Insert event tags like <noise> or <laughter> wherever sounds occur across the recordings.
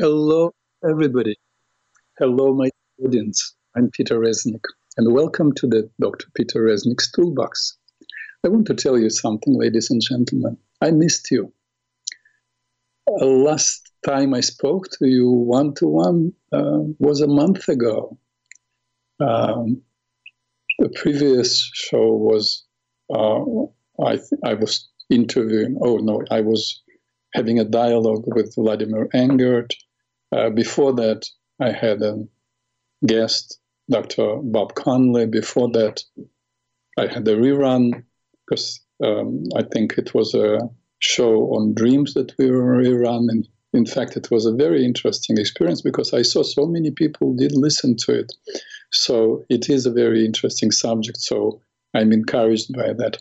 Hello, everybody. Hello, my audience. I'm Peter Reznik, and welcome to the Dr. Peter Reznik's Toolbox. I want to tell you something, ladies and gentlemen. I missed you. Uh, last time I spoke to you one to one was a month ago. Um, the previous show was uh, I, I was interviewing. Oh no, I was having a dialogue with Vladimir Engert. Uh, before that, I had a guest, Dr. Bob Conley. Before that, I had a rerun because um, I think it was a show on dreams that we were rerun. And in fact, it was a very interesting experience because I saw so many people did listen to it. So it is a very interesting subject. So I'm encouraged by that.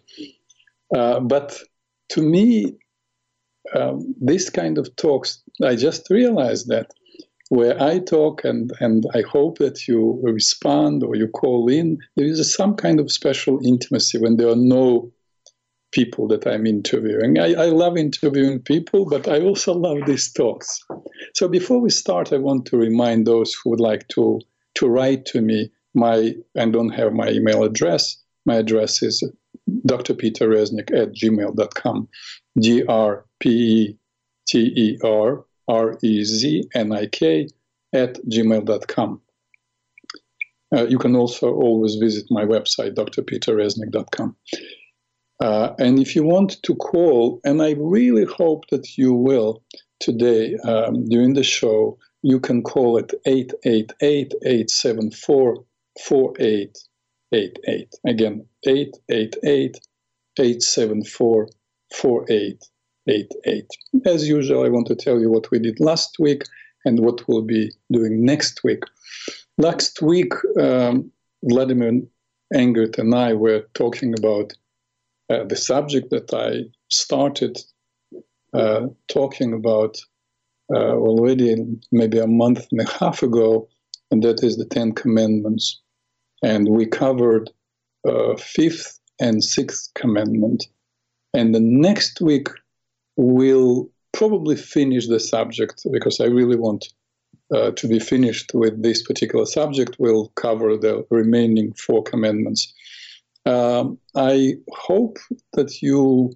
Uh, but to me, um, this kind of talks, I just realized that where I talk and, and I hope that you respond or you call in, there is some kind of special intimacy when there are no people that I'm interviewing. I, I love interviewing people, but I also love these talks. So before we start, I want to remind those who would like to, to write to me. My I don't have my email address. My address is drpeterreznik at gmail.com. G R P E T E R R E Z N I K at gmail.com. Uh, you can also always visit my website, drpeterreznik.com. Uh, and if you want to call, and I really hope that you will today um, during the show, you can call at 888 874 4888. Again, 888 874 4888. As usual, I want to tell you what we did last week and what we'll be doing next week. Last week, um, Vladimir Engert and I were talking about uh, the subject that I started uh, talking about uh, already maybe a month and a half ago, and that is the Ten Commandments. And we covered uh, fifth and sixth commandment. And the next week, we'll probably finish the subject because I really want uh, to be finished with this particular subject. We'll cover the remaining four commandments. Um, I hope that you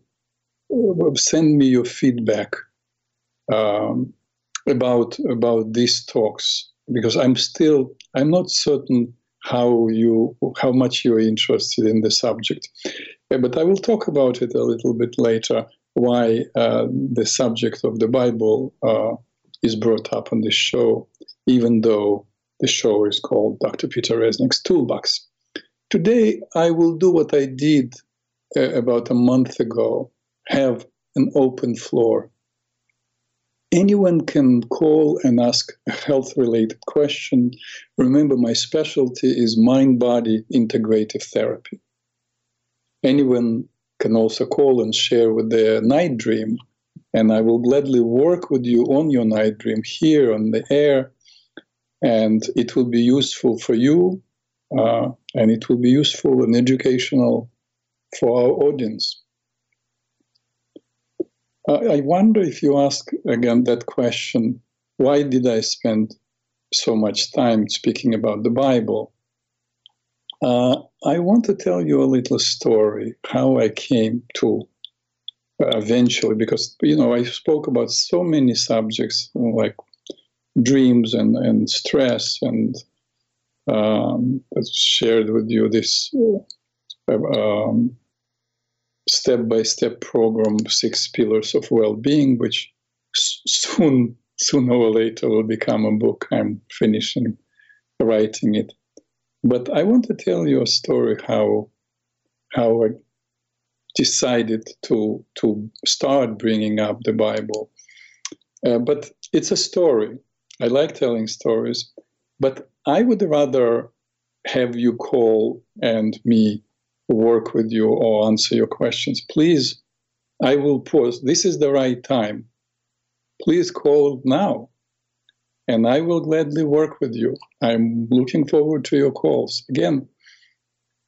uh, send me your feedback um, about about these talks because I'm still I'm not certain how you how much you're interested in the subject, but I will talk about it a little bit later. Why uh, the subject of the Bible uh, is brought up on this show, even though the show is called Dr. Peter Reznik's Toolbox. Today, I will do what I did uh, about a month ago have an open floor. Anyone can call and ask a health related question. Remember, my specialty is mind body integrative therapy. Anyone can also call and share with their night dream, and I will gladly work with you on your night dream here on the air, and it will be useful for you uh, and it will be useful and educational for our audience. Uh, I wonder if you ask again that question why did I spend so much time speaking about the Bible? Uh, I want to tell you a little story how I came to uh, eventually, because you know I spoke about so many subjects like dreams and, and stress and um, shared with you this um, step-by-step program, Six Pillars of Well-Being, which soon, <laughs> sooner or later, will become a book. I'm finishing writing it. But I want to tell you a story how how I decided to to start bringing up the Bible. Uh, but it's a story. I like telling stories, but I would rather have you call and me work with you or answer your questions. Please, I will pause. This is the right time. Please call now and I will gladly work with you. I'm looking forward to your calls. Again,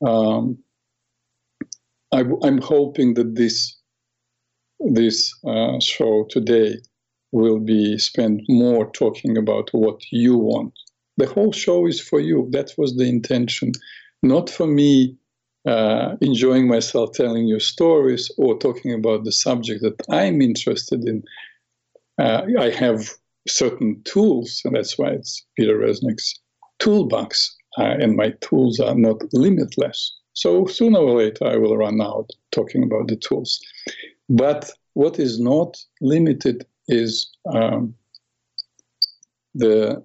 um, I, am hoping that this this uh, show today will be spent more talking about what you want. The whole show is for you. That was the intention, not for me uh, enjoying myself telling you stories or talking about the subject that I'm interested in. Uh, I have certain tools, and that's why it's Peter Reznik's toolbox, uh, and my tools are not limitless. So sooner or later, I will run out talking about the tools. But what is not limited is um, the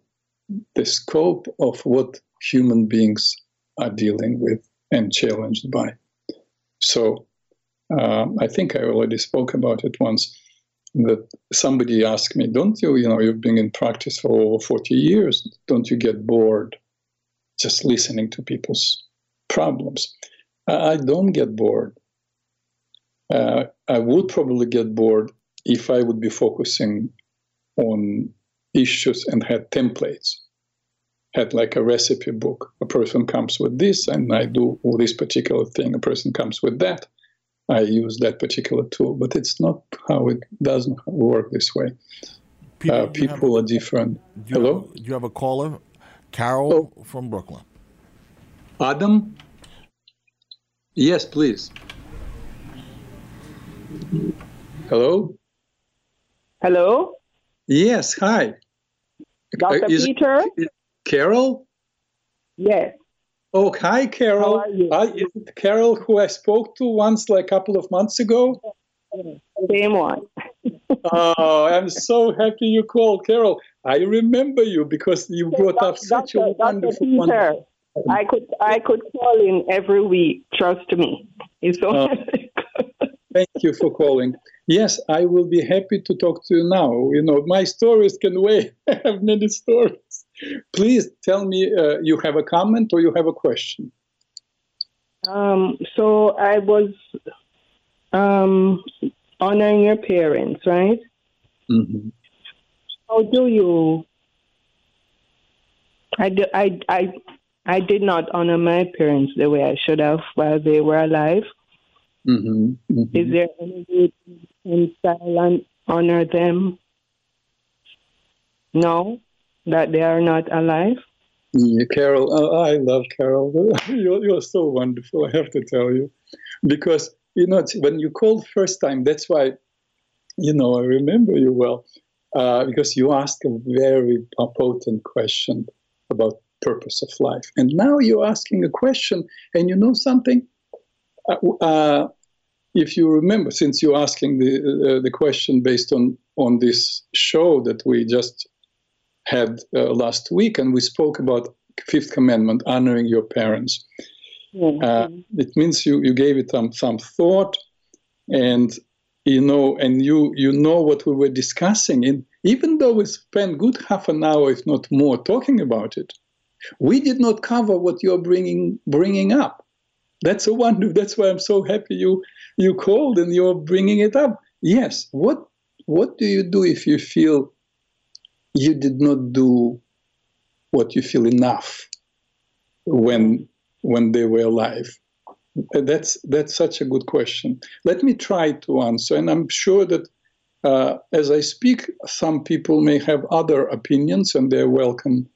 the scope of what human beings are dealing with and challenged by. So um, I think I already spoke about it once. That somebody asked me, "Don't you? You know, you've been in practice for over forty years. Don't you get bored just listening to people's problems?" I don't get bored. Uh, I would probably get bored if I would be focusing on issues and had templates had like a recipe book. A person comes with this, and I do this particular thing. A person comes with that. I use that particular tool, but it's not how it doesn't work this way. People, uh, people a, are different. Do Hello? Have, do you have a caller? Carol oh. from Brooklyn. Adam? Yes, please. Hello? Hello? Yes, hi. Dr. Is, Peter? Carol? Yes. Oh, hi, Carol. How are you? Hi, is it Carol who I spoke to once, like a couple of months ago? Same one. oh, I'm so happy you called, Carol. I remember you because you brought up such Dr. a wonderful, Peter, wonderful. I could I could call in every week. Trust me. It's so. Oh. <laughs> Thank you for calling. Yes, I will be happy to talk to you now. You know, my stories can wait. I have many stories. Please tell me uh, you have a comment or you have a question. Um, so I was um, honoring your parents, right? Mm-hmm. How do you? I, I, I, I did not honor my parents the way I should have while they were alive. Mm-hmm. Mm-hmm. Is there any way to style and honor them? No, that they are not alive. Yeah, Carol, uh, I love Carol. <laughs> You're, you're so wonderful. I have to tell you, because you know when you called first time, that's why, you know, I remember you well, uh, because you asked a very potent question about purpose of life, and now you're asking a question, and you know something. Uh, uh, if you remember, since you're asking the uh, the question based on on this show that we just had uh, last week, and we spoke about Fifth Commandment, honoring your parents. Mm-hmm. Uh, it means you you gave it some some thought, and you know, and you you know what we were discussing. And even though we spent good half an hour, if not more, talking about it, we did not cover what you're bringing bringing up. That's a wonder. <laughs> That's why I'm so happy you you called and you're bringing it up. Yes. What what do you do if you feel you did not do what you feel enough when when they were alive? That's that's such a good question. Let me try to answer, and I'm sure that uh, as I speak, some people may have other opinions, and they're welcome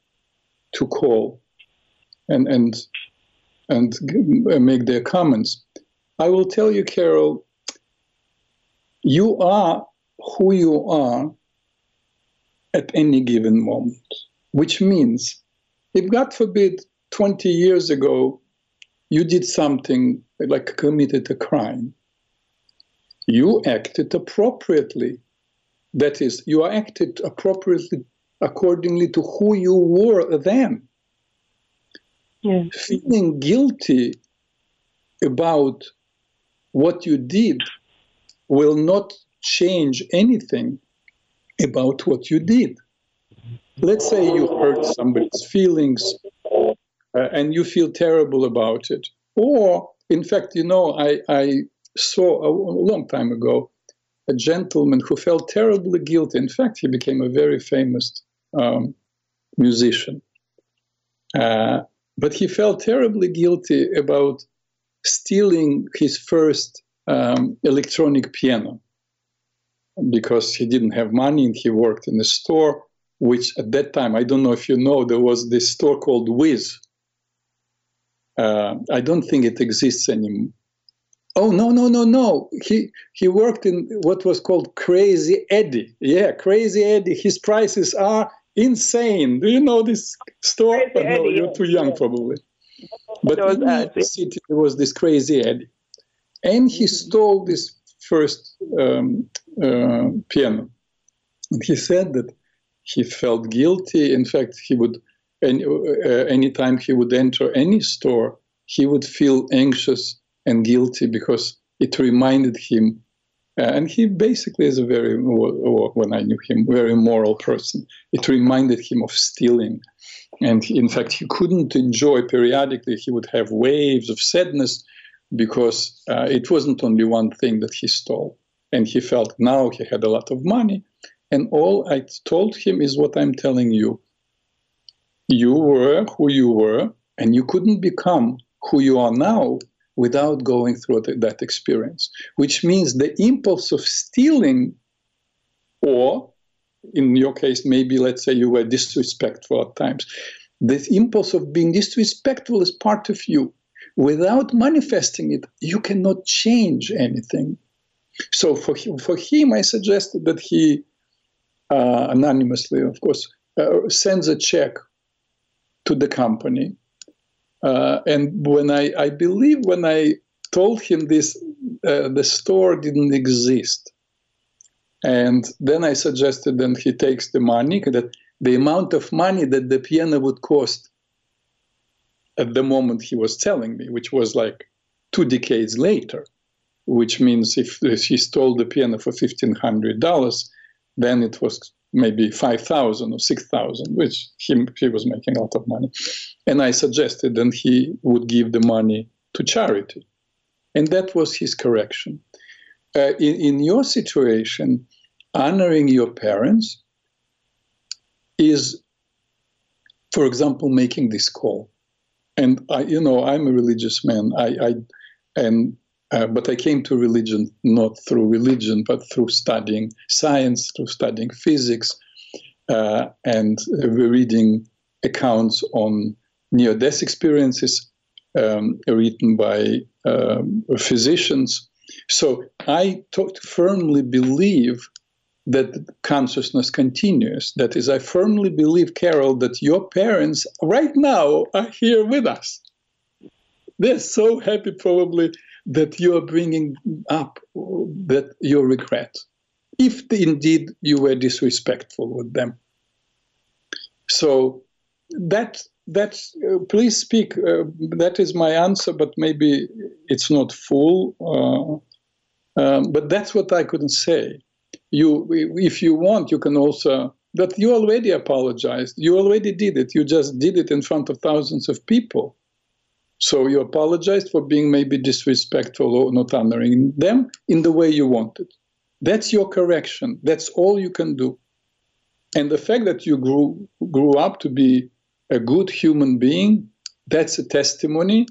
to call and and and make their comments. I will tell you, Carol, you are who you are at any given moment, which means if, God forbid, 20 years ago, you did something like committed a crime, you acted appropriately. That is, you acted appropriately accordingly to who you were then. Yeah. Feeling guilty about what you did will not change anything about what you did. Let's say you hurt somebody's feelings uh, and you feel terrible about it. Or, in fact, you know, I, I saw a, a long time ago a gentleman who felt terribly guilty. In fact, he became a very famous um, musician. Uh, but he felt terribly guilty about stealing his first um, electronic piano because he didn't have money and he worked in a store, which at that time, I don't know if you know, there was this store called Wiz. Uh, I don't think it exists anymore. Oh no no no no! He he worked in what was called Crazy Eddie. Yeah, Crazy Eddie. His prices are insane. Do you know this store? No, you're too young yeah. probably. But in New York City, there was this Crazy Eddie, and he mm-hmm. stole this first um, uh, piano. And he said that he felt guilty. In fact, he would, any, uh, anytime he would enter any store, he would feel anxious and guilty because it reminded him. Uh, and he basically is a very, when I knew him, very moral person. It reminded him of stealing. And in fact, he couldn't enjoy periodically, he would have waves of sadness because uh, it wasn't only one thing that he stole. And he felt now he had a lot of money. And all I told him is what I'm telling you. You were who you were, and you couldn't become who you are now without going through that experience, which means the impulse of stealing, or in your case, maybe let's say you were disrespectful at times, the impulse of being disrespectful is part of you. Without manifesting it, you cannot change anything. So for him, for him I suggested that he, uh, anonymously, of course, uh, sends a check to the company uh, and when I, I believe when I told him this, uh, the store didn't exist. And then I suggested that he takes the money, that the amount of money that the piano would cost at the moment he was telling me, which was like two decades later, which means if, if he stole the piano for $1,500, then it was maybe 5,000 or 6,000, which he, he was making a lot of money. And I suggested that he would give the money to charity. And that was his correction. Uh, in, in your situation, honoring your parents is, for example, making this call. And I, you know, I'm a religious man. I, I and uh, but I came to religion not through religion, but through studying science, through studying physics, uh, and reading accounts on near death experiences um, written by um, physicians. So I firmly believe that consciousness continues. That is, I firmly believe, Carol, that your parents right now are here with us. They're so happy, probably, that you are bringing up that you regret, if indeed you were disrespectful with them. So that that's uh, please speak. Uh, that is my answer, but maybe it's not full. Uh, um, but that's what I couldn't say. You, if you want, you can also. But you already apologized. You already did it. You just did it in front of thousands of people. So you apologized for being maybe disrespectful or not honoring them in the way you wanted. That's your correction. That's all you can do. And the fact that you grew grew up to be a good human being, that's a testimony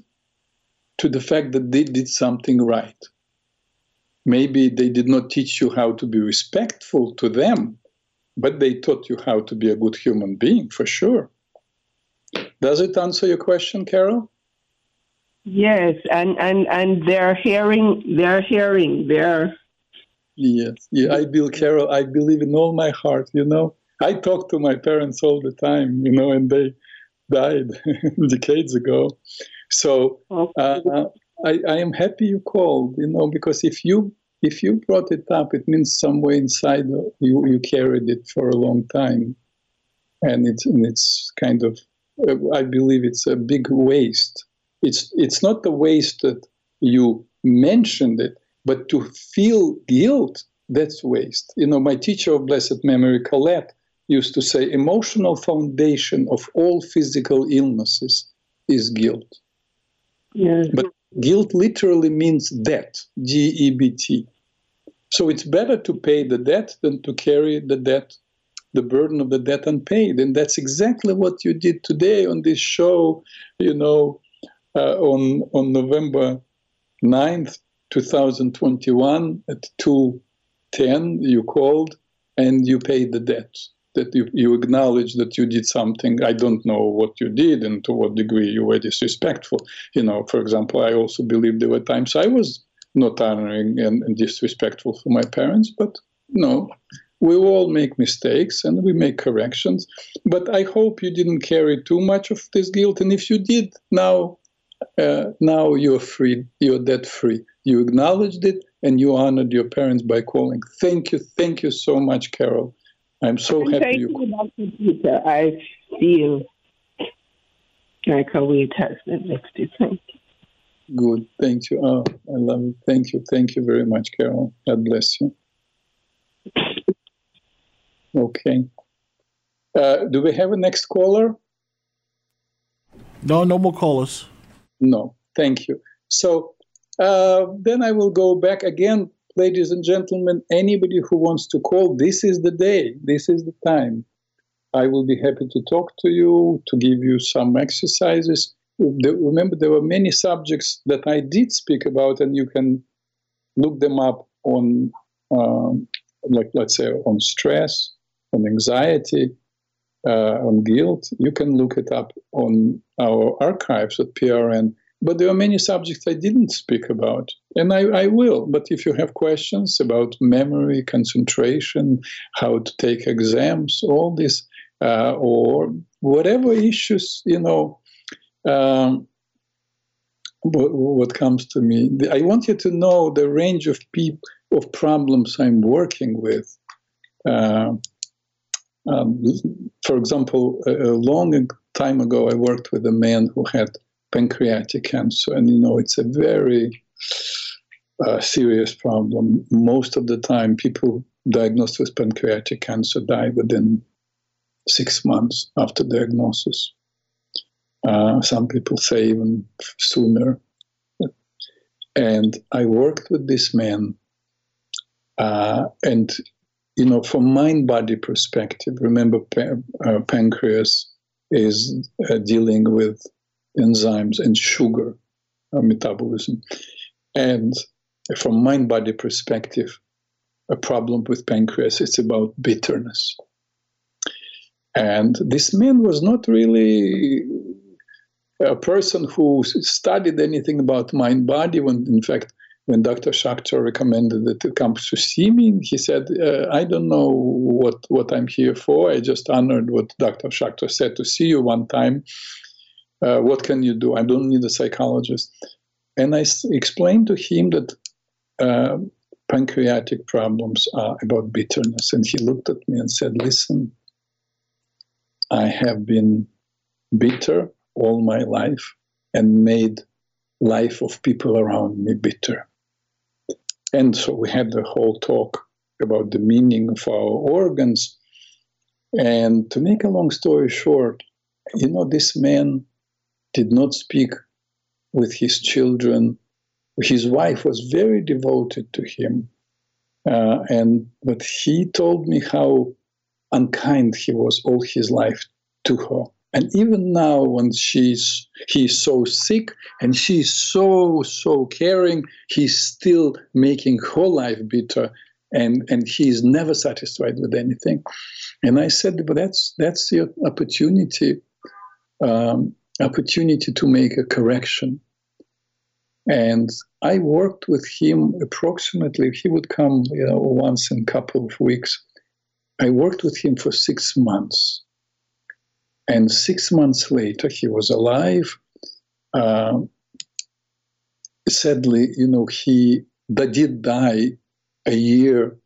to the fact that they did something right. Maybe they did not teach you how to be respectful to them, but they taught you how to be a good human being for sure. Does it answer your question, Carol? Yes, and and and they're hearing, they're hearing, they're. Yes, yeah. I Bill Carol. I believe in all my heart. You know, I talk to my parents all the time. You know, and they died <laughs> decades ago. So uh, I, I am happy you called. You know, because if you if you brought it up, it means somewhere inside you you carried it for a long time, and it's and it's kind of. I believe it's a big waste it's it's not the waste that you mentioned it, but to feel guilt, that's waste. You know, my teacher of blessed memory, Colette, used to say, emotional foundation of all physical illnesses is guilt. Yeah. But guilt literally means debt, G E B T. So it's better to pay the debt than to carry the debt, the burden of the debt unpaid. And that's exactly what you did today on this show, you know, Uh, on, on November 9th, 2021 at 2.10, you called and you paid the debt. That you, you acknowledge that you did something. I don't know what you did and to what degree you were disrespectful. You know, for example, I also believe there were times I was not honoring and, and disrespectful for my parents, but no, we all make mistakes and we make corrections. But I hope you didn't carry too much of this guilt. And if you did, now, uh, now you're free. You're debt free. You acknowledged it and you honored your parents by calling. Thank you, thank you so much, Carol. I'm so happy thank you. you, Dr. Peter. I feel like a weight has been lifted. Thank you. Good, thank you. Oh, I love it. Thank you, thank you very much, Carol. God bless you. Okay. Uh, do we have a next caller? No, no more callers. No, thank you. So uh, then I will go back again, ladies and gentlemen. Anybody who wants to call, this is the day, this is the time. I will be happy to talk to you, to give you some exercises. Remember, there were many subjects that I did speak about, and you can look them up on, um, like let's say, on stress, on anxiety, uh, on guilt. You can look it up on our archives at PRN. But there are many subjects I didn't speak about, and I, I will. But if you have questions about memory, concentration, how to take exams, all this, uh, or whatever issues, you know, um, what, what, comes to me, I want you to know the range of people of problems I'm working with. Uh, um, for example, a, a, long time ago, I worked with a man who had pancreatic cancer, and you know, it's a very uh, serious problem. Most of the time, people diagnosed with pancreatic cancer die within six months after diagnosis. Uh, some people say even sooner. And I worked with this man, uh, and you know, from mind body perspective, remember uh, pancreas is uh, dealing with enzymes and sugar uh, metabolism. And from mind body perspective, a problem with pancreas is about bitterness. And this man was not really a person who studied anything about mind body when, in fact, when Dr. Schachter recommended that to come to see me, he said, uh, I don't know what, what I'm here for. I just honored what Dr. Schachter said to see you one time. Uh, what can you do? I don't need a psychologist. And I s- explained to him that uh, pancreatic problems are about bitterness. And he looked at me and said, Listen, I have been bitter all my life and made life of people around me bitter. And so we had the whole talk about the meaning of our organs. And to make a long story short, you know, this man did not speak with his children. His wife was very devoted to him. Uh, and but he told me how unkind he was all his life to her. And even now, when she's he's so sick and she's so so caring, he's still making her life bitter, and and he's never satisfied with anything. And I said, but that's that's the opportunity, um, opportunity to make a correction. And I worked with him approximately. He would come, you know, once in a couple of weeks. I worked with him for six months and six months later, he was alive. Uh, sadly, you know, he did die a year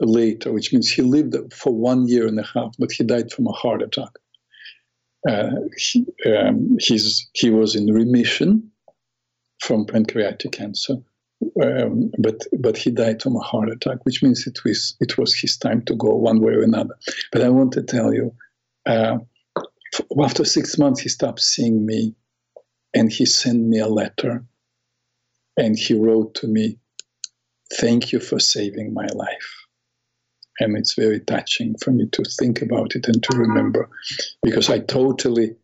later, which means he lived for one year and a half, but he died from a heart attack. Uh, he, um, he was in remission from pancreatic cancer, um, but but he died from a heart attack, which means it was it was his time to go one way or another. But I want to tell you, uh, after six months, he stopped seeing me and he sent me a letter. And he wrote to me, Thank you for saving my life. And it's very touching for me to think about it and to remember because I totally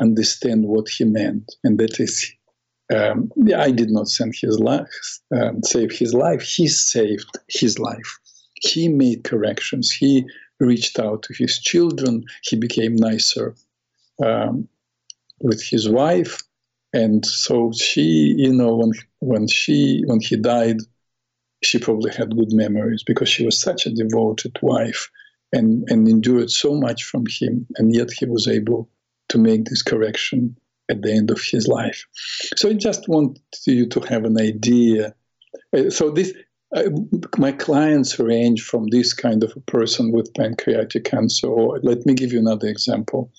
understand what he meant. And that is, um, I did not send his life, um, save his life. He saved his life. he made corrections. He reached out to his children. He became nicer um, with his wife, and so she, you know, when when she when he died, she probably had good memories because she was such a devoted wife and and endured so much from him, and yet he was able to make this correction at the end of his life. So I just want you to have an idea. Uh, so this uh, my clients range from this kind of a person with pancreatic cancer, or let me give you another example.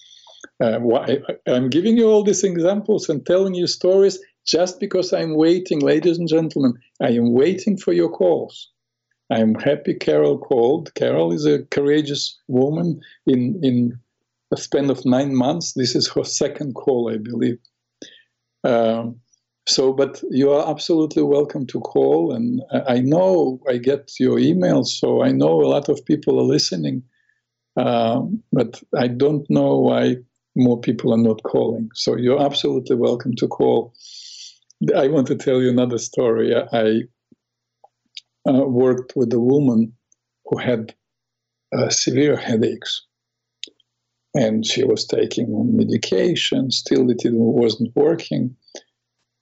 Uh, why, I'm giving you all these examples and telling you stories just because I'm waiting, ladies and gentlemen. I am waiting for your calls. I'm happy Carol called. Carol is a courageous woman in, in a span of nine months. This is her second call, I believe. Um, so, but you are absolutely welcome to call. And I know I get your emails, so I know a lot of people are listening. Um, but I don't know why more people are not calling. So you're absolutely welcome to call. I want to tell you another story. I uh, worked with a woman who had uh, severe headaches and she was taking medication. Still, it wasn't working.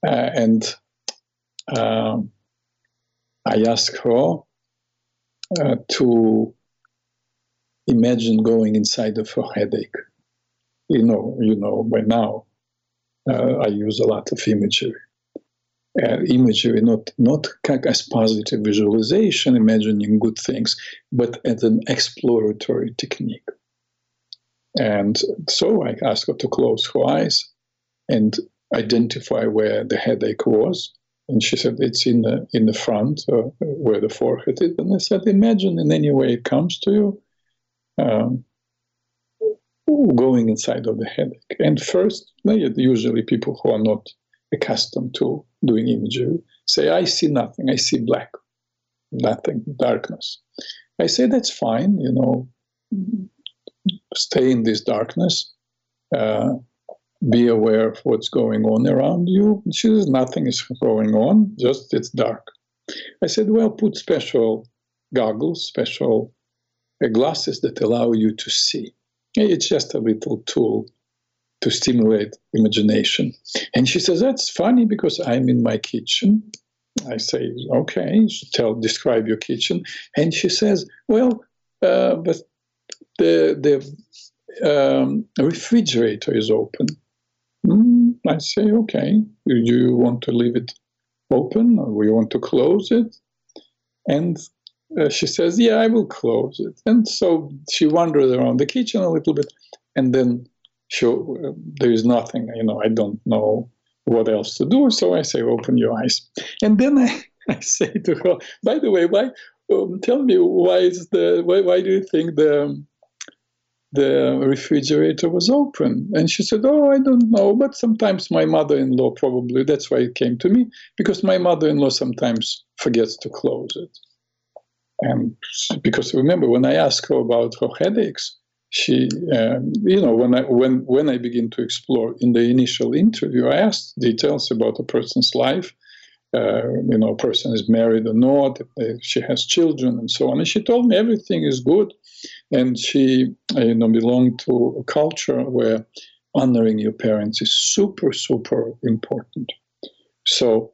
Uh, and um, I asked her uh, to imagine going inside of her headache. You know, you know, by now uh, I use a lot of imagery. Uh, imagery, not not as positive visualization, imagining good things, but as an exploratory technique. And so I asked her to close her eyes and identify where the headache was. And she said, it's in the, in the front uh, where the forehead is. And I said, imagine in any way it comes to you, um, going inside of the headache. And first, usually people who are not accustomed to doing imagery say, I see nothing, I see black, nothing, darkness. I say, that's fine, you know, stay in this darkness. Uh, be aware of what's going on around you. She says, nothing is going on, just it's dark. I said, well, put special goggles, special uh, glasses that allow you to see. It's just a little tool to stimulate imagination. And she says, that's funny because I'm in my kitchen. I say, okay, tell, describe your kitchen. And she says, well, uh, but the, the um, refrigerator is open. Mm, I say, okay, do you want to leave it open or we want to close it? And uh, she says, yeah, I will close it. And so she wanders around the kitchen a little bit and then she, uh, there is nothing, you know, I don't know what else to do. So I say, open your eyes. And then I, <laughs> I say to her, by the way, why, um, tell me, why is the, why, why do you think the, the refrigerator was open. And she said, Oh, I don't know, but sometimes my mother in law probably, that's why it came to me, because my mother in law sometimes forgets to close it. And because remember, when I asked her about her headaches, she, um, you know, when I when when I begin to explore in the initial interview, I asked details about a person's life, you know, a person is married or not, she has children and so on. And she told me everything is good. And she, uh, you know, belonged to a culture where honoring your parents is super, super important. So,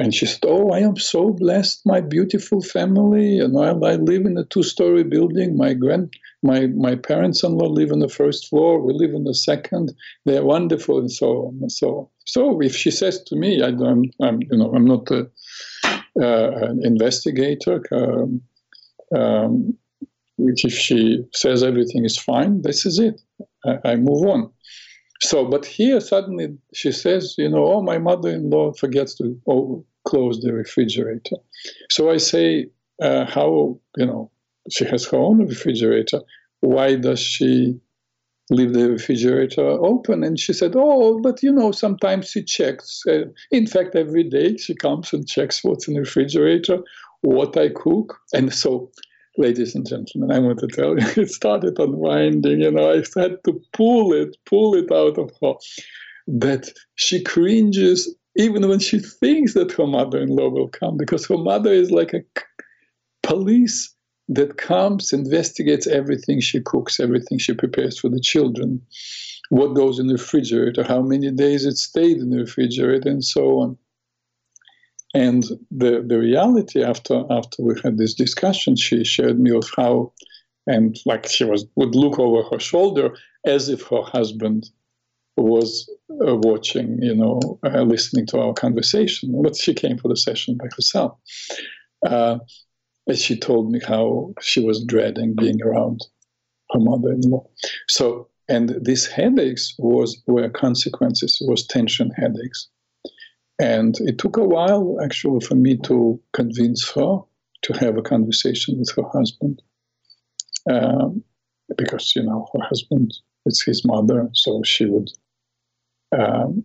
and she said, "Oh, I am so blessed. My beautiful family, and I, I live in a two-story building. My grand, my my parents-in-law live on the first floor. We live on the second. They're wonderful, and so on and so on. So, if she says to me, I don't, I'm, you know, I'm not a, uh, an investigator. Um, um, if she says everything is fine, this is it. I, I move on. So, but here suddenly she says, you know, oh, my mother-in-law forgets to oh, close the refrigerator. So I say, uh, how, you know, she has her own refrigerator. Why does she leave the refrigerator open? And she said, oh, but you know, sometimes she checks. Uh, in fact, every day she comes and checks what's in the refrigerator, what I cook. And so ladies and gentlemen, I want to tell you, <laughs> it started unwinding. You know, I had to pull it, pull it out of her. That she cringes even when she thinks that her mother-in-law will come, because her mother is like a police that comes, investigates everything she cooks, everything she prepares for the children, what goes in the refrigerator, how many days it stayed in the refrigerator, and so on. And the, the reality after after we had this discussion, she shared me of how, and like she was would look over her shoulder as if her husband was uh, watching, you know, uh, listening to our conversation. But she came for the session by herself. Uh, and she told me how she was dreading being around her mother-in-law. So, and these headaches was were consequences. Was tension headaches, and it took a while actually for me to convince her to have a conversation with her husband, um, because you know her husband is his mother, so she would um,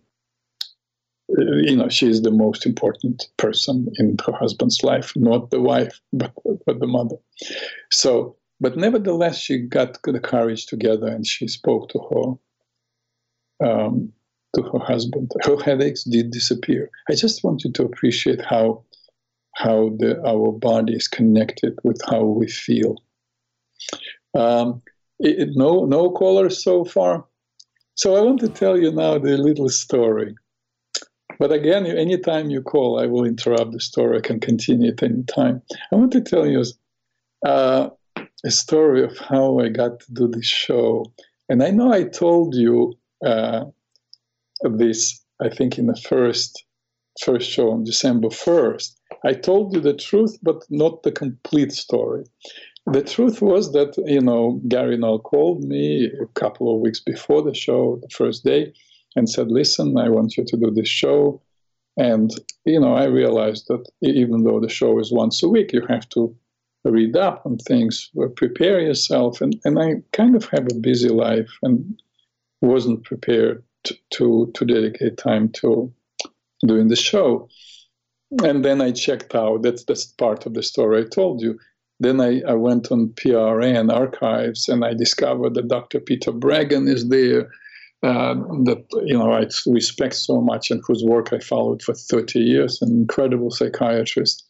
you know, she is the most important person in her husband's life, not the wife, but, but the mother. So, but nevertheless, she got the courage together and she spoke to her, um, to her husband. Her headaches did disappear. I just want you to appreciate how, how the, our body is connected with how we feel. Um, it, no, no callers so far. So I want to tell you now the little story. But again, anytime you call, I will interrupt the story. I can continue at any time. I want to tell you uh, a story of how I got to do this show. And I know I told you uh, this, I think, in the first first show on December 1st. I told you the truth, but not the complete story the truth was that you know Gary Null called me a couple of weeks before the show, the first day, and said, "Listen, I want you to do this show." And you know, I realized that even though the show is once a week, you have to read up on things, uh, prepare yourself, and and I kind of have a busy life and wasn't prepared to to, to dedicate time to doing the show. And then I checked out. That's that's part of the story I told you then I, I went on PRN archives and I discovered that Dr. Peter Breggin is there, uh, that you know I respect so much and whose work I followed for 30 years, an incredible psychiatrist.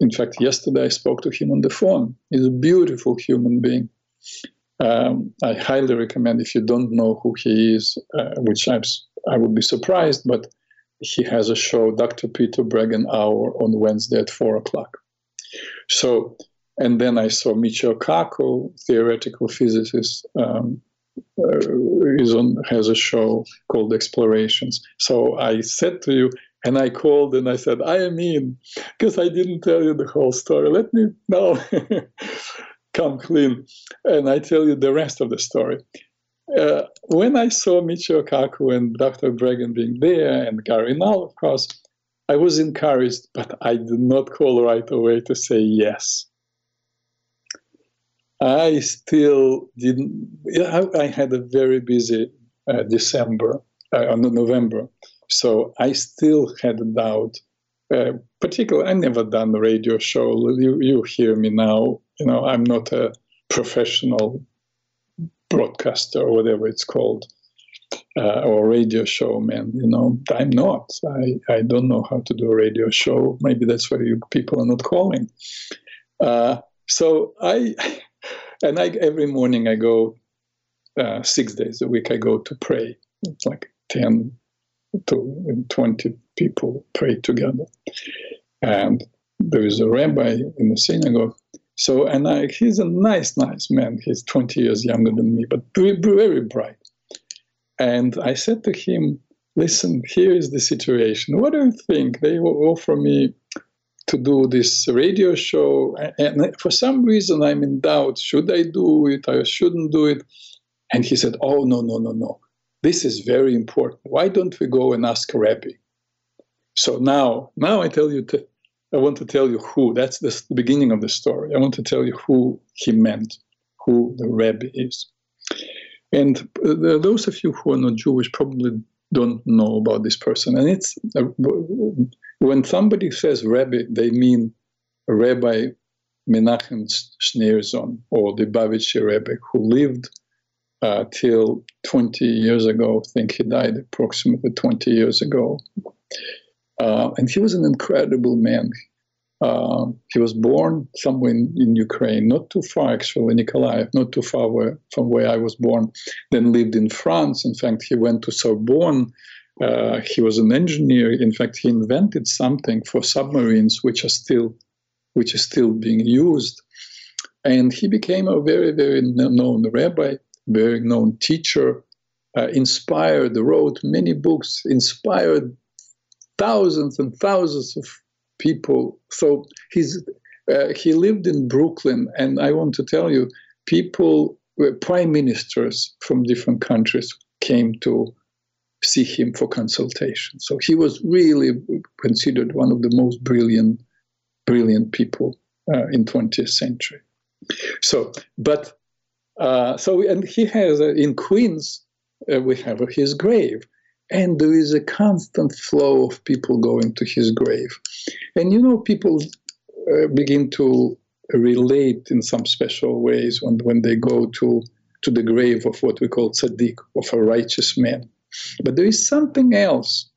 In fact, yesterday I spoke to him on the phone. He's a beautiful human being. Um, I highly recommend if you don't know who he is, uh, which I'm, I would be surprised, but he has a show, Dr. Peter Breggin Hour, on Wednesday at four o'clock. So and then I saw Michio Kaku, theoretical physicist, um, uh, is on has a show called Explorations. So I said to you, and I called and I said, I am in, because I didn't tell you the whole story. Let me now <laughs> come clean, and I tell you the rest of the story. Uh, when I saw Michio Kaku and Dr. Breggin being there, and Gary Null, of course, I was encouraged, but I did not call right away to say yes. I still didn't. I had a very busy uh, December, uh, November, so I still had a doubt. Uh, particularly, I never done a radio show. You, you hear me now. You know, I'm not a professional broadcaster or whatever it's called, uh, or radio showman. You know, I'm not. I, I don't know how to do a radio show. Maybe that's why you people are not calling. Uh, so I and I, every morning I go uh, six days a week. I go to pray. It's like ten to twenty people pray together, and there is a rabbi in the synagogue. So, and I, he's a nice, nice man. He's 20 years younger than me, but very, very bright. And I said to him, listen, here is the situation. What do you think? They will offer me to do this radio show. And for some reason, I'm in doubt should I do it? I shouldn't do it. And he said, Oh, no, no, no, no. This is very important. Why don't we go and ask a rabbi? So now, now I tell you, to, I want to tell you who. That's the beginning of the story. I want to tell you who he meant, who the rabbi is. And uh, those of you who are not Jewish probably don't know about this person. And it's uh, when somebody says rabbi, they mean Rabbi Menachem Schneerson or the Lubavitcher Rebbe, who lived uh, till 20 years ago. I think he died approximately 20 years ago. Uh, and he was an incredible man. Uh, he was born somewhere in, in, Ukraine, not too far actually, Nikolaev, not too far where, from where I was born. Then lived in France. In fact, he went to Sorbonne. Uh, he was an engineer. In fact, he invented something for submarines, which are still, which is still being used. And he became a very, very known rabbi, very known teacher. Uh, inspired, wrote many books, inspired thousands and thousands of people. So he's uh, he lived in Brooklyn, and I want to tell you, people, uh, prime ministers from different countries came to see him for consultation. So he was really considered one of the most brilliant, brilliant people uh, in 20th century. So, but uh, so and he has uh, in Queens uh, we have his grave, and there is a constant flow of people going to his grave. And you know, people uh, begin to relate in some special ways when, when they go to, to the grave of what we call tzaddik, of a righteous man. But there is something else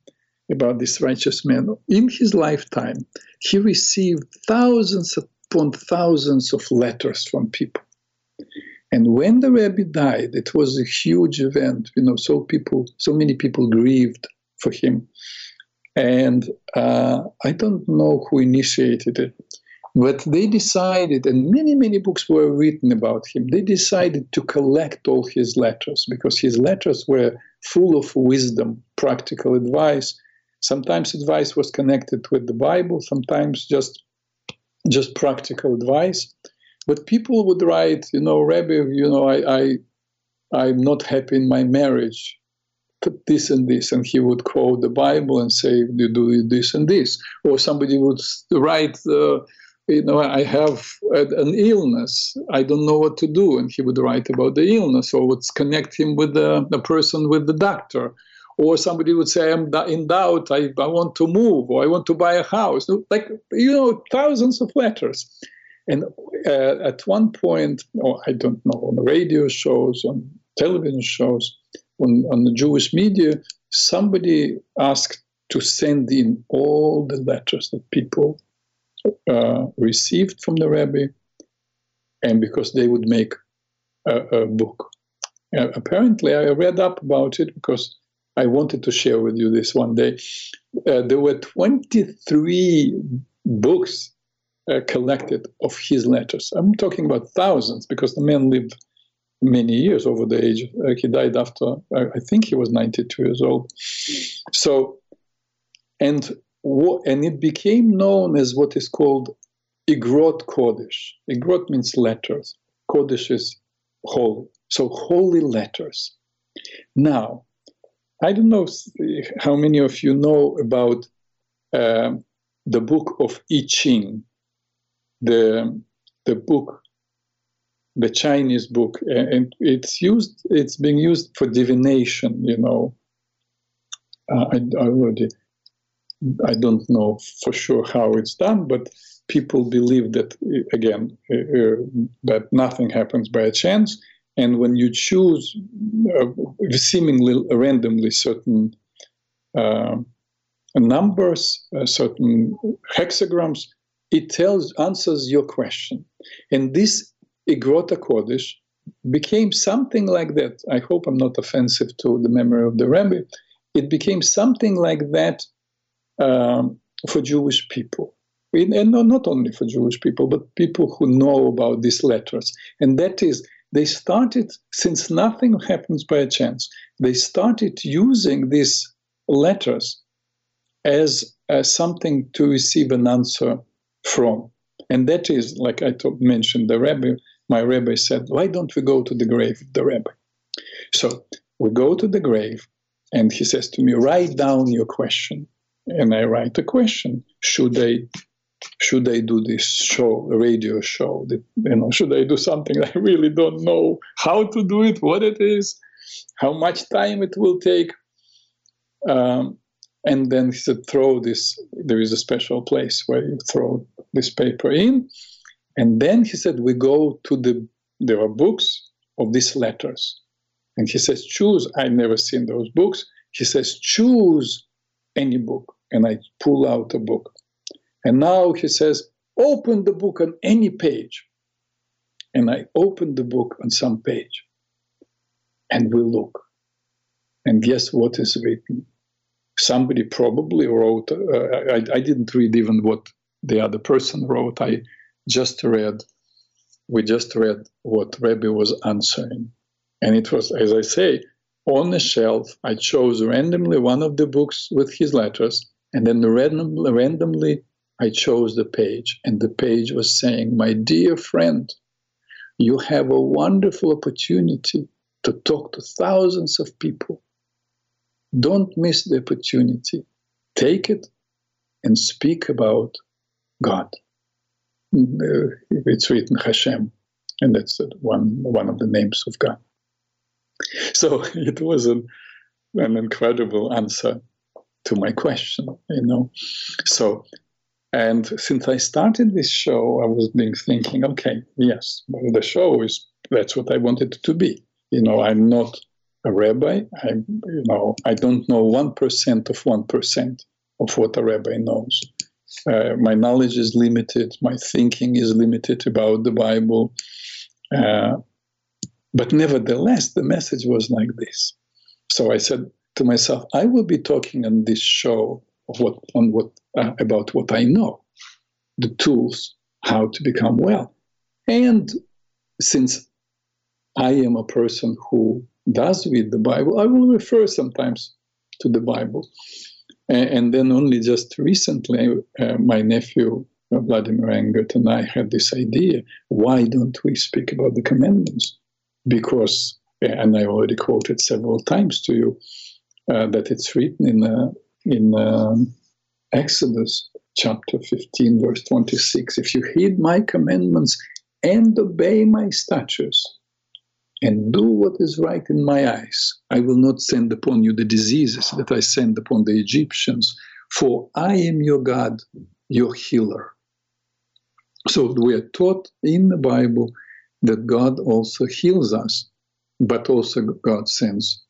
about this righteous man. In his lifetime, he received thousands upon thousands of letters from people. And when the rabbi died, it was a huge event. You know, so people, so many people grieved for him. And uh, I don't know who initiated it, but they decided, and many, many books were written about him. They decided to collect all his letters because his letters were full of wisdom, practical advice. Sometimes advice was connected with the Bible, sometimes just just practical advice. But people would write, you know, Rabbi, you know, I, I, I'm not happy in my marriage. Put this and this, and he would quote the Bible and say, "You do this and this." Or somebody would write, uh, you know, I have an illness. I don't know what to do, and he would write about the illness, or would connect him with the, the person with the doctor. Or somebody would say, "I'm in doubt. I, I want to move, or I want to buy a house." Like you know, thousands of letters. And uh, at one point, or I don't know, on radio shows, on television shows, on, on the Jewish media, somebody asked to send in all the letters that people uh, received from the rabbi, and because they would make a, a book. Apparently, I read up about it because I wanted to share with you this one day. Uh, there were 23 books uh, collected of his letters. I'm talking about thousands because the man lived many years over the age. Uh, he died after, I think he was 92 years old. So, and and it became known as what is called Igrot Kodesh. Igrot means letters. Kodesh is holy. So holy letters. Now, I don't know how many of you know about uh, the book of I Ching the the book, the Chinese book, and it's used. It's being used for divination. You know, uh, I, I already. I don't know for sure how it's done, but people believe that again uh, uh, that nothing happens by chance, and when you choose uh, seemingly randomly certain uh, numbers, uh, certain hexagrams, it tells answers your question. And this Igrota Kodesh became something like that. I hope I'm not offensive to the memory of the rabbi. It became something like that um, for Jewish people. And not only for Jewish people, but people who know about these letters. And that is, they started, since nothing happens by chance, they started using these letters as, as something to receive an answer from. And that is, like I mentioned, the rabbi, my rabbi said, why don't we go to the grave of the rabbi? So we go to the grave, and he says to me, write down your question. And I write a question. Should I should I do this show, a radio show? That, you know, should I do something <laughs> I really don't know how to do it, what it is, how much time it will take? Um, and then he said, throw this, there is a special place where you throw this paper in. And then he said, we go to the, there are books of these letters. And he says, choose. I've never seen those books. He says, choose any book. And I pull out a book. And now he says, open the book on any page. And I open the book on some page. And we look. And guess what is written? Somebody probably wrote, uh, I, I didn't read even what the other person wrote. I just read, we just read what Rebbe was answering. And it was, as I say, on the shelf. I chose randomly one of the books with his letters, and then randomly, randomly I chose the page. And the page was saying, My dear friend, you have a wonderful opportunity to talk to thousands of people. Don't miss the opportunity. Take it and speak about God. Uh, it's written Hashem, and that's one, one of the names of God. So <laughs> it was an, an incredible answer to my question, you know. So, and since I started this show, I was being thinking, okay, yes, the show is that's what I wanted it to be. You know, I'm not a rabbi. I, you know, I don't know one percent of one percent of what a rabbi knows. Uh, my knowledge is limited. My thinking is limited about the Bible. Uh, but nevertheless, the message was like this. So I said to myself, I will be talking on this show of what on what uh, about what I know, the tools how to become well. And since I am a person who does read the Bible, I will refer sometimes to the Bible. And, and then only just recently, uh, my nephew Vladimir Engert and I had this idea: why don't we speak about the commandments? because, and I already quoted several times to you, uh, that it's written in, uh, in um, Exodus chapter 15, verse 26 If you heed my commandments and obey my statutes, and do what is right in my eyes, I will not send upon you the diseases that I sent upon the Egyptians, for I am your God, your healer. So we are taught in the Bible that God also heals us, but also God sends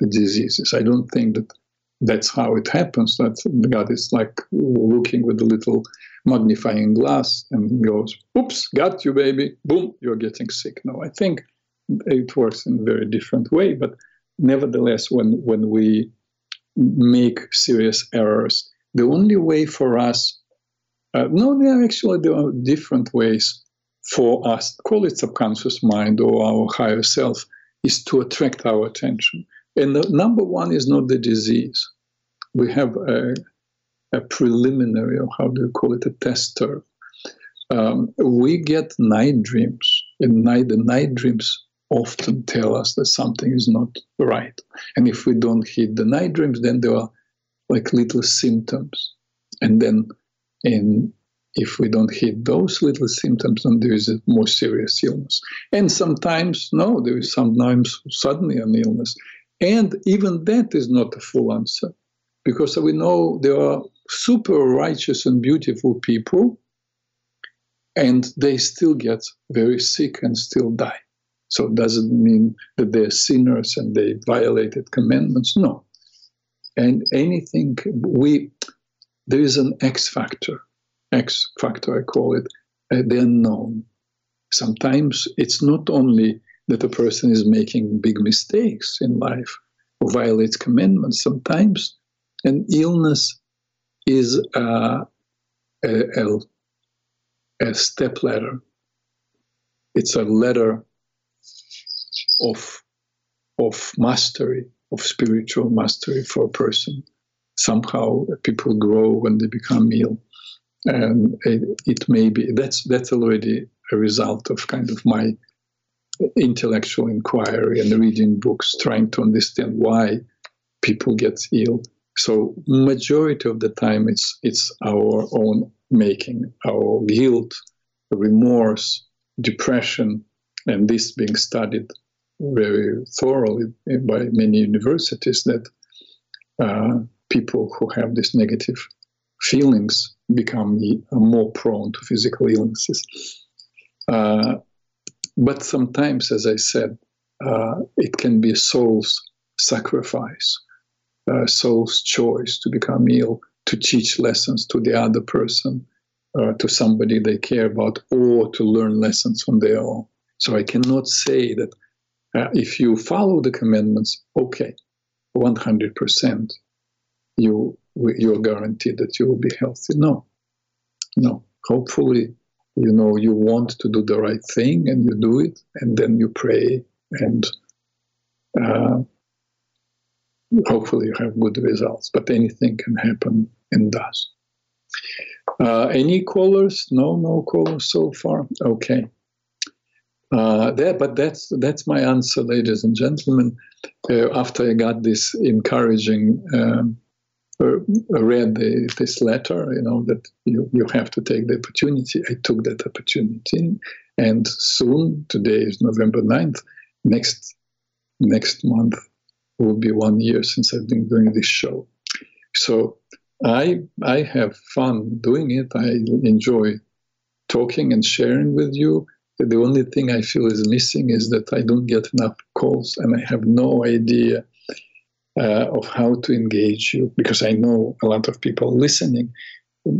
the diseases. I don't think that that's how it happens. That God is like looking with a little magnifying glass and goes, "Oops, got you, baby! Boom, you're getting sick." No, I think it works in a very different way. But nevertheless, when when we make serious errors, the only way for us, uh, no, there are actually there are different ways for us, call it subconscious mind or our higher self, is to attract our attention. And the number one is not the disease. We have a, a preliminary, or how do you call it, a tester. Um, we get night dreams, and night, the night dreams often tell us that something is not right. And if we don't hit the night dreams, then there are like little symptoms. And then in if we don't hit those little symptoms, then there is a more serious illness. And sometimes, no, there is sometimes suddenly an illness. And even that is not a full answer because we know there are super righteous and beautiful people and they still get very sick and still die. So it doesn't mean that they're sinners and they violated commandments. No. And anything we there is an X factor X factor, I call it, uh, the unknown. Sometimes it's not only that a person is making big mistakes in life or violates commandments. Sometimes And illness is a, a, a step ladder. It's a ladder of, of mastery, of spiritual mastery for a person. Somehow people grow when they become ill and it, it, may be that's that's already a result of kind of my intellectual inquiry and reading books trying to understand why people get ill so majority of the time it's it's our own making our guilt remorse depression and this being studied very thoroughly by many universities that uh, people who have these negative feelings become more prone to physical illnesses. Uh, but sometimes, as I said, uh, it can be a soul's sacrifice, uh, soul's choice to become ill, to teach lessons to the other person, uh, to somebody they care about or to learn lessons on their own. So I cannot say that uh, if you follow the commandments, okay, 100%, you you're guaranteed that you will be healthy. No, no. Hopefully, you know you want to do the right thing and you do it, and then you pray and uh, hopefully you have good results. But anything can happen and does. Uh, any callers? No, no callers so far. Okay. Uh, there, but that's that's my answer, ladies and gentlemen. Uh, after I got this encouraging, um, Uh, read the, this letter, you know that you you have to take the opportunity. I took that opportunity, and soon, today is November 9th, Next next month will be one year since I've been doing this show. So I I have fun doing it. I enjoy talking and sharing with you. The only thing I feel is missing is that I don't get enough calls and I have no idea uh, of how to engage you because I know a lot of people listening.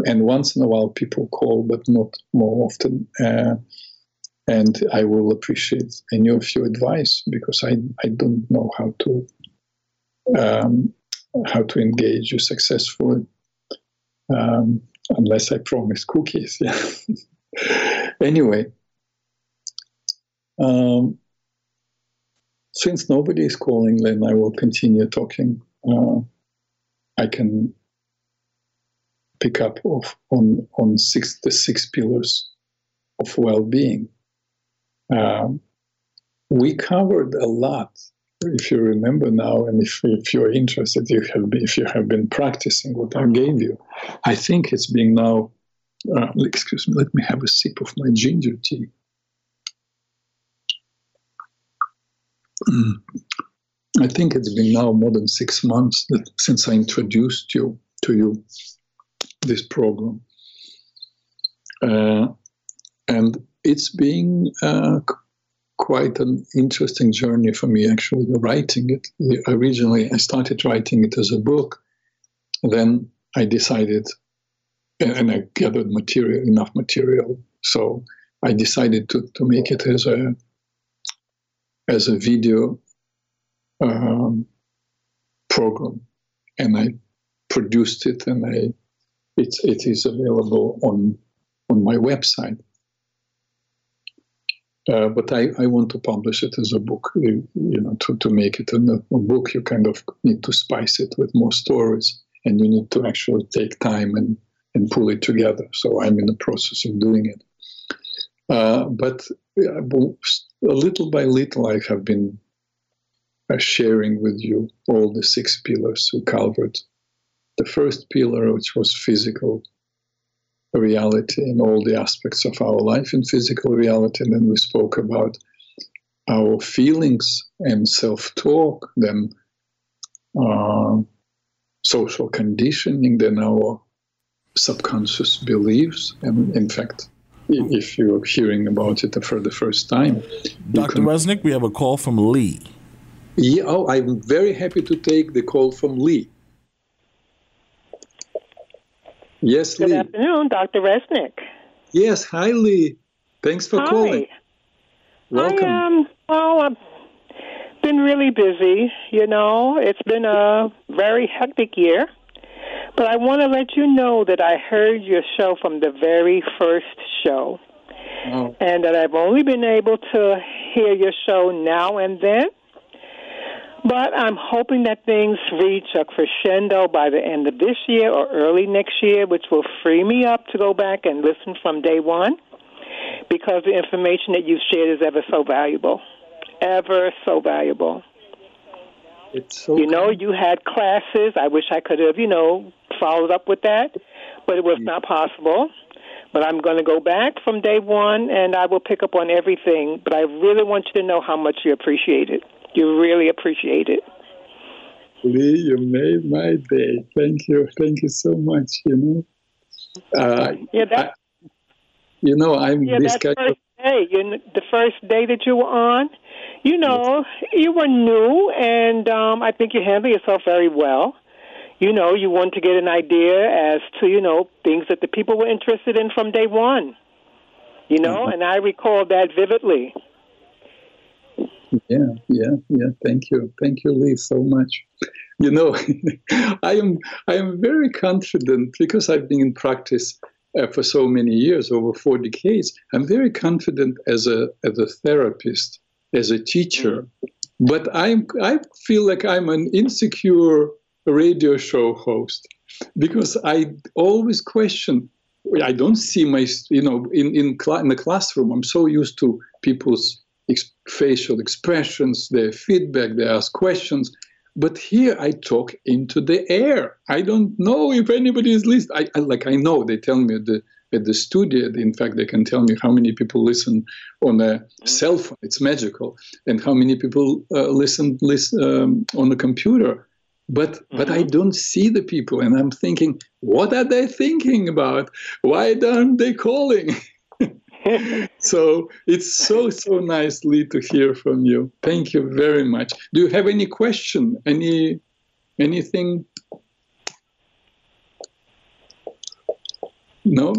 And once in a while, people call, but not more often. Uh, and I will appreciate any of your advice because I, I don't know how to um, how to engage you successfully um, unless I promise cookies. <laughs> Yeah. anyway, um, since nobody is calling, then I will continue talking. Uh, I can pick up of, on on six the six pillars of well-being. Um, we covered a lot if you remember now, and if, if you're interested, you have been, if you have been practicing what I gave you, I think it's being now. Uh, excuse me. Let me have a sip of my ginger tea. I think it's been now more than six months that, since I introduced you to you this program, uh, and it's being uh, quite an interesting journey for me actually writing it. Originally, I started writing it as a book. Then I decided, and I gathered material, enough material. So I decided to, to make it as a as a video um, program, and I produced it, and I it it is available on on my website. Uh, but I, I want to publish it as a book. You, you know, to, to make it a, a, book, you kind of need to spice it with more stories, and you need to actually take time and, and pull it together. So I'm in the process of doing it. Uh, but uh, little by little, I have been uh, sharing with you all the six pillars we covered. The first pillar, which was physical reality and all the aspects of our life in physical reality. And then we spoke about our feelings and self talk, then uh, social conditioning, then our subconscious beliefs. And in fact, if you're hearing about it for the first time, Dr. Can... Reznik, we have a call from Lee. Yeah, oh, I'm very happy to take the call from Lee. Yes, Good Lee. Good afternoon, Dr. Reznik. Yes, hi, Lee. Thanks for hi. calling. Welcome. I um, well, I've been really busy. You know, it's been a very hectic year. But I want to let you know that I heard your show from the very first show. Oh. And that I've only been able to hear your show now and then. But I'm hoping that things reach a crescendo by the end of this year or early next year, which will free me up to go back and listen from day one because the information that you've shared is ever so valuable. Ever so valuable. It's so you know, you had classes. I wish I could have, you know, followed up with that, but it was yeah. not possible. But I'm going to go back from day one and I will pick up on everything. But I really want you to know how much you appreciate it. You really appreciate it. Lee, you made my day. Thank you. Thank you so much. You know. Uh, yeah, that. I, you know, I'm yeah, this that kind first of. Day, you, the first day that you were on, you know, yes. you were new, and um, I think you handled yourself very well. You know, you want to get an idea as to, you know, things that the people were interested in from day one. You know, mm-hmm. and I recall that vividly. Yeah, yeah, yeah. Thank you, thank you, Lee, so much. You know, <laughs> I am I am very confident because I've been in practice uh, for so many years, over four decades. I'm very confident as a as a therapist, as a teacher, but I'm I feel like I'm an insecure radio show host because I always question. I don't see my, you know, in in, cl- in the classroom. I'm so used to people's ex- facial expressions, their feedback, they ask questions. But here I talk into the air. I don't know if anybody is listening. I, I, like I know they tell me at the at the studio. In fact, they can tell me how many people listen on a cell phone. It's magical, and how many people uh, listen listen um, on a computer but mm-hmm. but I mm-hmm. don't see the people, and I'm thinking, what are they thinking about? Why aren't they calling? <laughs> so it's so so nicely to hear from you. Thank you very much. Do you have any question? Any anything? No.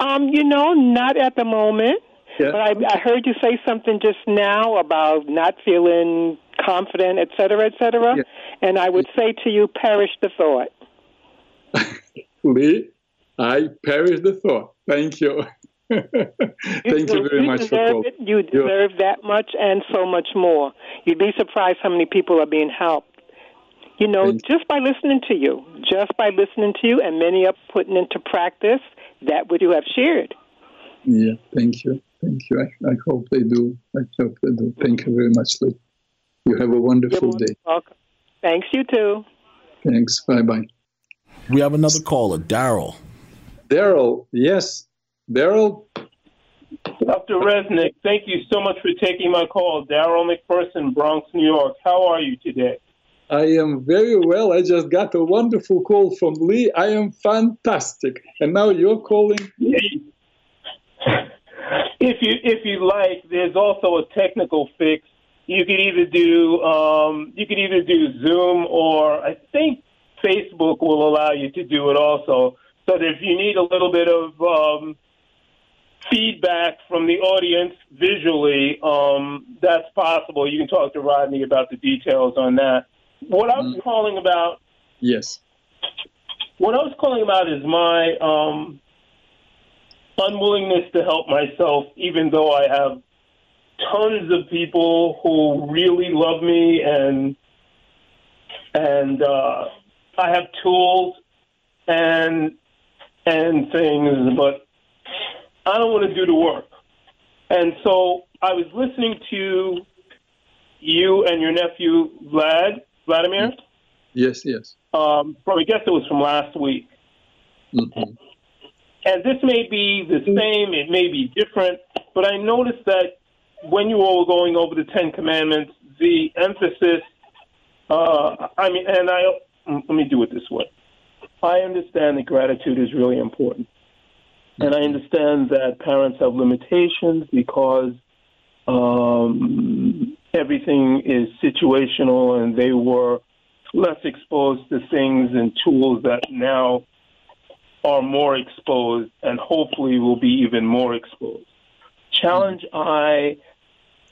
Um, you know, not at the moment. Yeah. But I, I heard you say something just now about not feeling confident, et cetera, et cetera. Yeah. And I would say to you, perish the thought. <laughs> Lee, I perish the thought. Thank you. <laughs> Thank you, you very you much for calling. You deserve that much and so much more. You'd be surprised how many people are being helped. You know, Thank just by listening to you, just by listening to you, and many are putting into practice that what you have shared. Yeah, thank you. Thank you. I, I hope they do. I hope they do. Thank you very much, Lee. You have a wonderful day. Welcome. Thanks, you too. Thanks. Bye bye. We have another caller, Daryl. Daryl, yes. Daryl. Dr. Reznik, thank you so much for taking my call. Daryl McPherson, Bronx, New York. How are you today? I am very well. I just got a wonderful call from Lee. I am fantastic. And now you're calling. If you if you like, there's also a technical fix you could either do um, you could either do Zoom or I think Facebook will allow you to do it also. So that if you need a little bit of um, feedback from the audience visually, um, that's possible. You can talk to Rodney about the details on that. What I was mm. calling about, yes, what I was calling about is my um, unwillingness to help myself, even though I have tons of people who really love me and and uh, I have tools and and things, but I don't want to do the work. And so I was listening to you and your nephew Vlad Vladimir. Yes, yes. Um, from I guess it was from last week. Mm-hmm. And this may be the same, it may be different, but I noticed that when you all were going over the Ten Commandments, the emphasis, uh, I mean, and I, let me do it this way. I understand that gratitude is really important. And I understand that parents have limitations because um, everything is situational and they were less exposed to things and tools that now are more exposed and hopefully will be even more exposed. Challenge I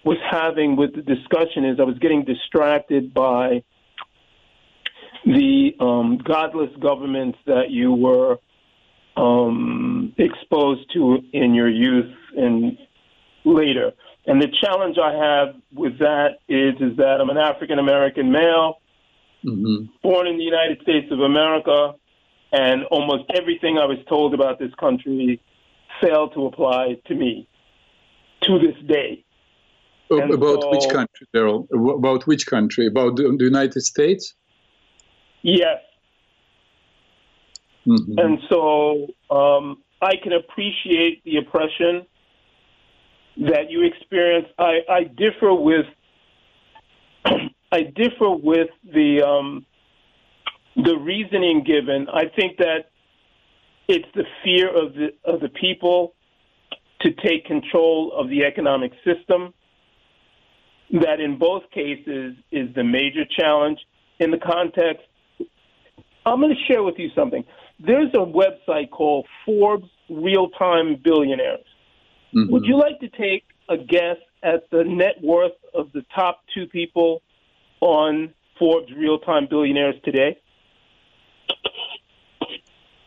was having with the discussion is I was getting distracted by the um, godless governments that you were um, exposed to in your youth and later. And the challenge I have with that is is that I'm an African American male, mm-hmm. born in the United States of America, and almost everything I was told about this country failed to apply to me to this day. And about so, which country, Daryl? About which country? About the, the United States? Yes. Mm-hmm. And so um, I can appreciate the oppression that you experience. I, I differ with <clears throat> I differ with the um, the reasoning given. I think that it's the fear of the of the people to take control of the economic system that in both cases is the major challenge in the context I'm going to share with you something. There's a website called Forbes Real Time Billionaires. Mm-hmm. Would you like to take a guess at the net worth of the top two people on Forbes Real Time Billionaires today?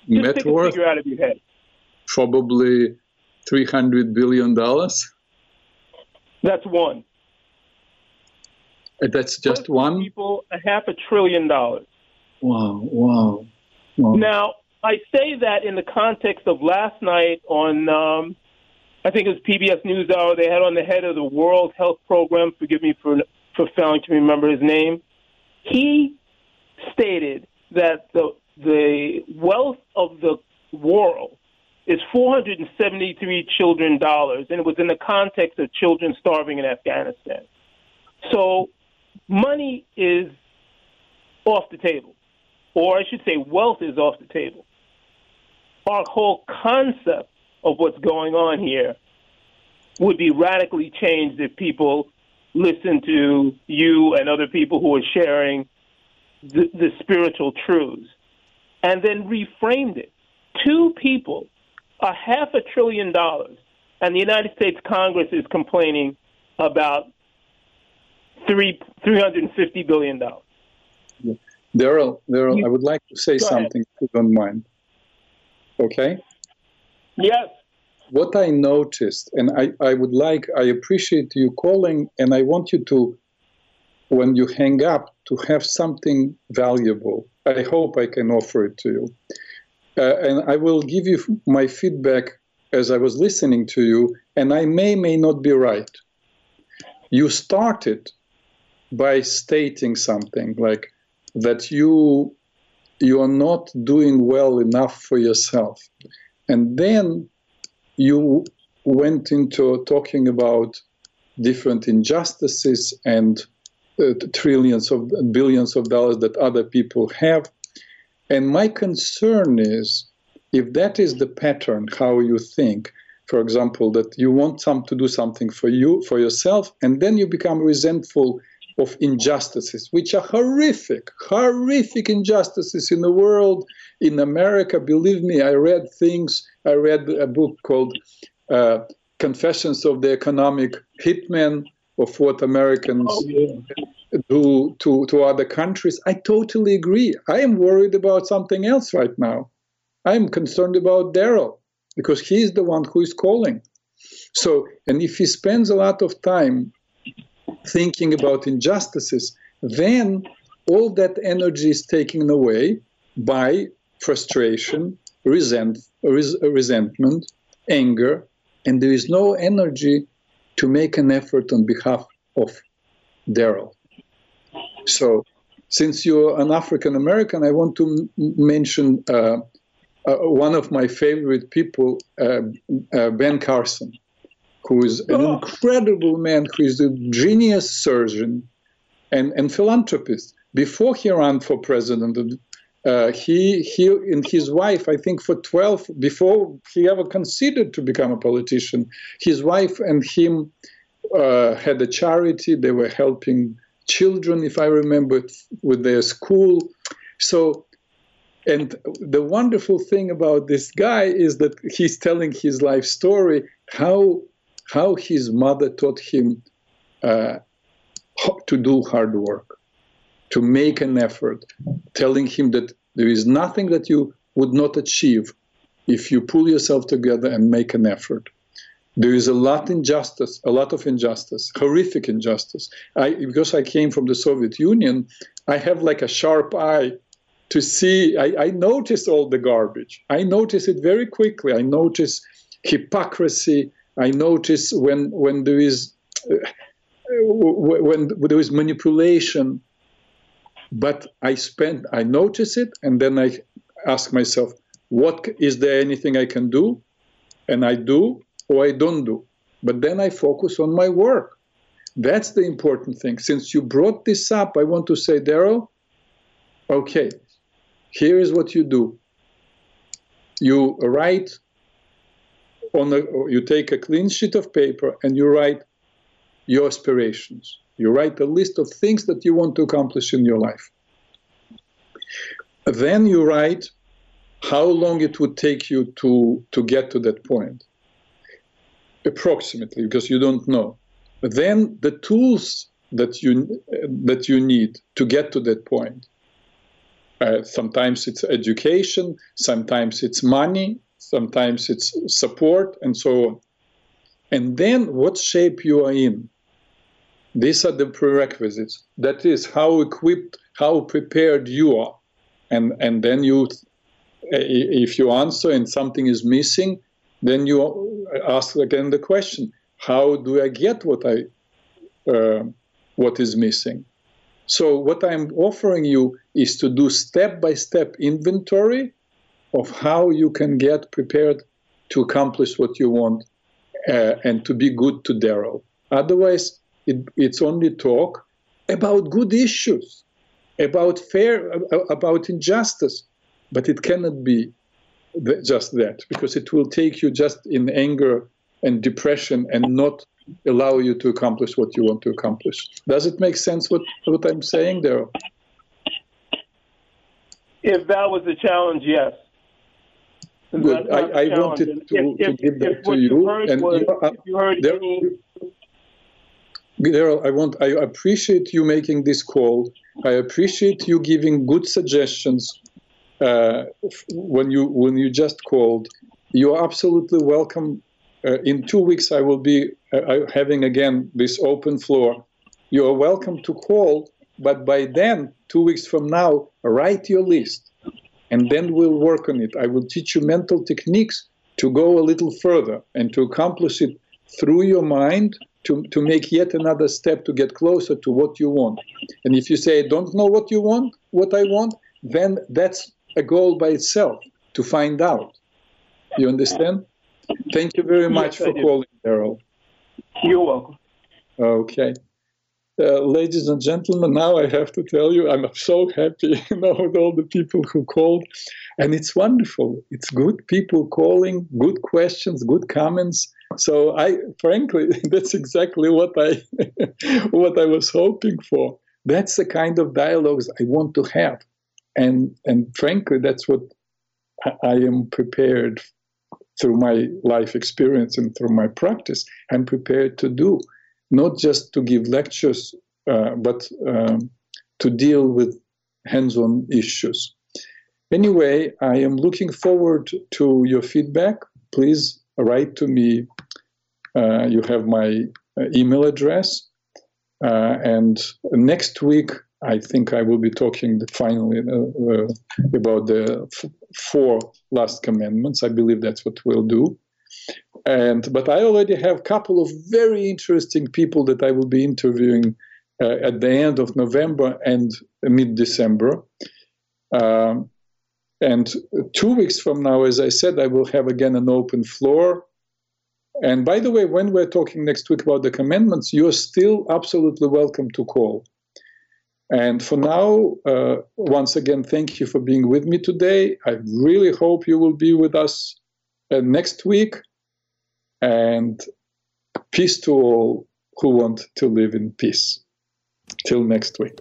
Just net take worth? figure out of your head. Probably $300 billion. That's one. That's just one? People, a half a trillion dollars. Wow, wow. wow. Now, I say that in the context of last night on, um, I think it was PBS NewsHour. They had on the head of the World Health Program. Forgive me for for failing to remember his name. He stated that the the wealth of the world is 473 children dollars, and it was in the context of children starving in Afghanistan. So, money is off the table, or I should say, wealth is off the table. Our whole concept of what's going on here would be radically changed if people listen to you and other people who are sharing the, the spiritual truths and then reframed it. Two people, a half a trillion dollars, and the United States Congress is complaining about three three hundred and fifty billion dollars. Daryl, Daryl, I would like to say Go ahead. something if you don't mind. Okay? Yes. What I noticed, and I, I would like, I appreciate you calling, and I want you to, when you hang up, to have something valuable. I hope I can offer it to you. Uh, and I will give you my feedback as I was listening to you, and I may, may not be right. You started by stating something like that you you are not doing well enough for yourself. And then you went into talking about different injustices and uh, trillions of billions of dollars that other people have. And my concern is if that is the pattern how you think for example that you want some to do something for you for yourself and then you become resentful of injustices which are horrific horrific injustices in the world in america. Believe me i read things i read a book called uh, confessions of the economic hitman of what americans Oh, yeah. do to, to other countries. I totally agree. I am worried about something else right now. I am concerned about daryl because he's the one who is calling. So and if he spends a lot of time thinking about injustices, then all that energy is taken away by frustration, resent, res- resentment, anger, and there is no energy to make an effort on behalf of Daryl. So, since you're an African American, I want to m- mention uh, uh, one of my favorite people, uh, uh, Ben Carson who is an Oh. incredible man, who is a genius surgeon and, and philanthropist. Before he ran for president, uh, he, he and his wife, I think for 12, before he ever considered to become a politician, his wife and him uh, had a charity. They were helping children, if I remember, with their school. So, and the wonderful thing about this guy is that he's telling his life story, how how his mother taught him uh, to do hard work, to make an effort, telling him that there is nothing that you would not achieve if you pull yourself together and make an effort. There is a lot injustice, a lot of injustice, horrific injustice. I, because I came from the Soviet Union, I have like a sharp eye to see. I, I notice all the garbage. I notice it very quickly. I notice hypocrisy. I notice when when there is uh, when there is manipulation. But I spend I notice it, and then I ask myself, what is there anything I can do, and I do or I don't do. But then I focus on my work. That's the important thing. Since you brought this up, I want to say, Daryl, okay, here is what you do. You write on a, you take a clean sheet of paper and you write your aspirations. You write a list of things that you want to accomplish in your life. then you write how long it would take you to, to get to that point, approximately, because you don't know. But then the tools that you, that you need to get to that point. Uh, sometimes it's education, sometimes it's money, sometimes it's support, and so on. And then what shape you are in. These are the prerequisites. That is how equipped, how prepared you are. And, and then you, if you answer and something is missing, then you ask again the question, how do I get what I, uh, what is missing? So what I'm offering you is to do step-by-step inventory of how you can get prepared to accomplish what you want uh, and to be good to Daryl. Otherwise, it, it's only talk about good issues, about fair, about injustice, but it cannot be just that because it will take you just in anger and depression and not allow you to accomplish what you want to accomplish. Does it make sense what, what I'm saying there? If that was a challenge, yes. Good. I, I wanted to, if, to give that to you. And was, you, uh, you heard there, any... Daryl, I want I appreciate you making this call. I appreciate you giving good suggestions uh, when you when you just called. You are absolutely welcome. Uh, in two weeks, I will be uh, having again this open floor. You are welcome to call, but by then, two weeks from now, write your list, and then we'll work on it. I will teach you mental techniques to go a little further and to accomplish it through your mind to, to make yet another step to get closer to what you want. And if you say, I don't know what you want, what I want, then that's a goal by itself to find out. You understand? Thank you very much yes, for calling, Daryl. You're welcome. Okay. Uh, ladies and gentlemen, now I have to tell you, I'm so happy <laughs> you know, with all the people who called. And it's wonderful. It's good people calling, good questions, good comments. So I, frankly, <laughs> that's exactly what I, <laughs> what I was hoping for. That's the kind of dialogues I want to have, and and frankly, that's what I am prepared through my life experience and through my practice. I'm prepared to do, not just to give lectures, uh, but um, to deal with hands-on issues. Anyway, I am looking forward to your feedback. Please write to me uh, you have my uh, email address. Uh, and next week, I think I will be talking finally uh, about the four last commandments. I believe that's what we'll do. And but I already have a couple of very interesting people that I will be interviewing uh, at the end of November and mid December. Um, and two weeks from now, as I said, I will have again an open floor and by the way, when we're talking next week about the commandments, you're still absolutely welcome to call. And for now, uh, once again, thank you for being with me today. I really hope you will be with us uh, next week. And peace to all who want to live in peace. Till next week.